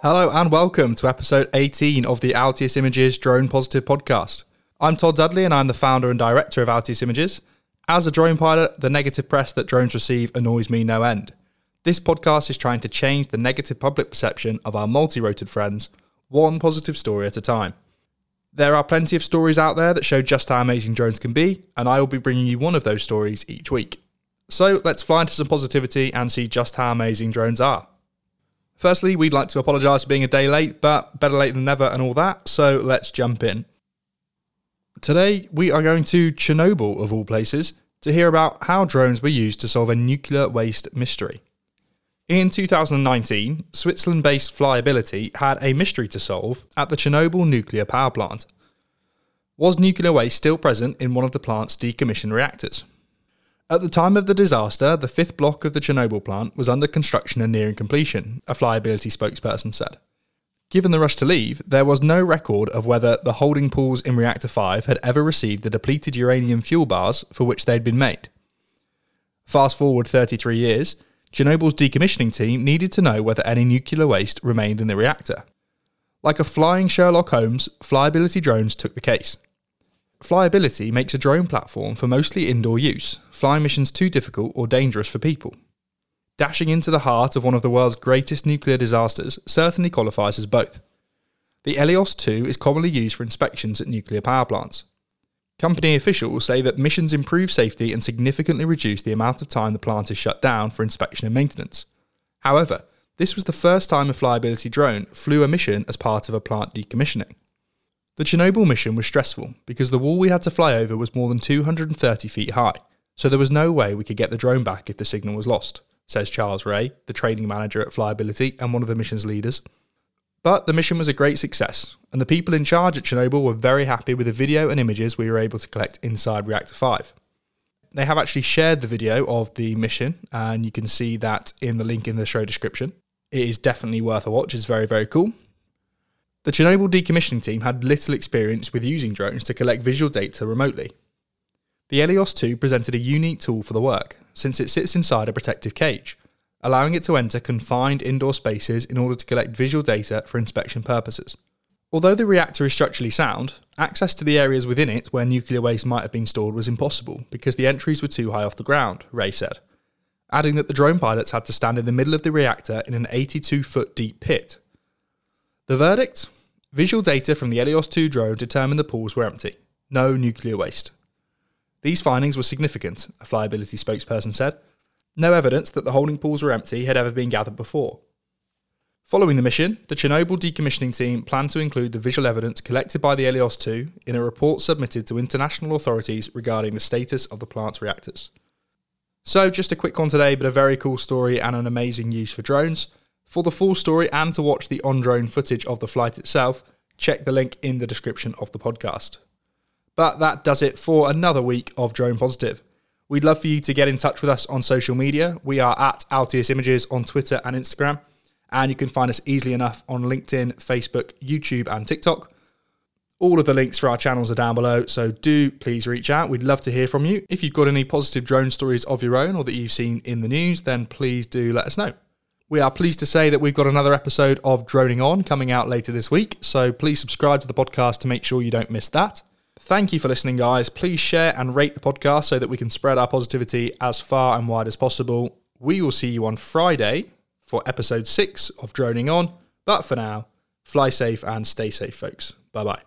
Hello and welcome to episode 18 of the Altius Images Drone Positive podcast. I'm Todd Dudley and I'm the founder and director of Altius Images. As a drone pilot, the negative press that drones receive annoys me no end. This podcast is trying to change the negative public perception of our multi roted friends, one positive story at a time. There are plenty of stories out there that show just how amazing drones can be, and I will be bringing you one of those stories each week. So let's fly into some positivity and see just how amazing drones are. Firstly, we'd like to apologise for being a day late, but better late than never and all that, so let's jump in. Today, we are going to Chernobyl, of all places, to hear about how drones were used to solve a nuclear waste mystery. In 2019, Switzerland based Flyability had a mystery to solve at the Chernobyl nuclear power plant. Was nuclear waste still present in one of the plant's decommissioned reactors? At the time of the disaster, the fifth block of the Chernobyl plant was under construction and nearing completion, a flyability spokesperson said. Given the rush to leave, there was no record of whether the holding pools in Reactor 5 had ever received the depleted uranium fuel bars for which they had been made. Fast forward 33 years, Chernobyl's decommissioning team needed to know whether any nuclear waste remained in the reactor. Like a flying Sherlock Holmes, flyability drones took the case. Flyability makes a drone platform for mostly indoor use, flying missions too difficult or dangerous for people. Dashing into the heart of one of the world's greatest nuclear disasters certainly qualifies as both. The Elios 2 is commonly used for inspections at nuclear power plants. Company officials say that missions improve safety and significantly reduce the amount of time the plant is shut down for inspection and maintenance. However, this was the first time a flyability drone flew a mission as part of a plant decommissioning. The Chernobyl mission was stressful because the wall we had to fly over was more than 230 feet high, so there was no way we could get the drone back if the signal was lost, says Charles Ray, the training manager at Flyability and one of the mission's leaders. But the mission was a great success, and the people in charge at Chernobyl were very happy with the video and images we were able to collect inside Reactor 5. They have actually shared the video of the mission, and you can see that in the link in the show description. It is definitely worth a watch, it's very, very cool. The Chernobyl decommissioning team had little experience with using drones to collect visual data remotely. The Elios 2 presented a unique tool for the work, since it sits inside a protective cage, allowing it to enter confined indoor spaces in order to collect visual data for inspection purposes. Although the reactor is structurally sound, access to the areas within it where nuclear waste might have been stored was impossible because the entries were too high off the ground, Ray said, adding that the drone pilots had to stand in the middle of the reactor in an 82 foot deep pit. The verdict? Visual data from the Elios 2 drone determined the pools were empty, no nuclear waste. These findings were significant, a flyability spokesperson said. No evidence that the holding pools were empty had ever been gathered before. Following the mission, the Chernobyl decommissioning team planned to include the visual evidence collected by the Elios 2 in a report submitted to international authorities regarding the status of the plant's reactors. So, just a quick one today, but a very cool story and an amazing use for drones. For the full story and to watch the on drone footage of the flight itself, check the link in the description of the podcast. But that does it for another week of Drone Positive. We'd love for you to get in touch with us on social media. We are at Altius Images on Twitter and Instagram, and you can find us easily enough on LinkedIn, Facebook, YouTube, and TikTok. All of the links for our channels are down below, so do please reach out. We'd love to hear from you. If you've got any positive drone stories of your own or that you've seen in the news, then please do let us know. We are pleased to say that we've got another episode of Droning On coming out later this week, so please subscribe to the podcast to make sure you don't miss that. Thank you for listening, guys. Please share and rate the podcast so that we can spread our positivity as far and wide as possible. We will see you on Friday for episode six of Droning On, but for now, fly safe and stay safe, folks. Bye bye.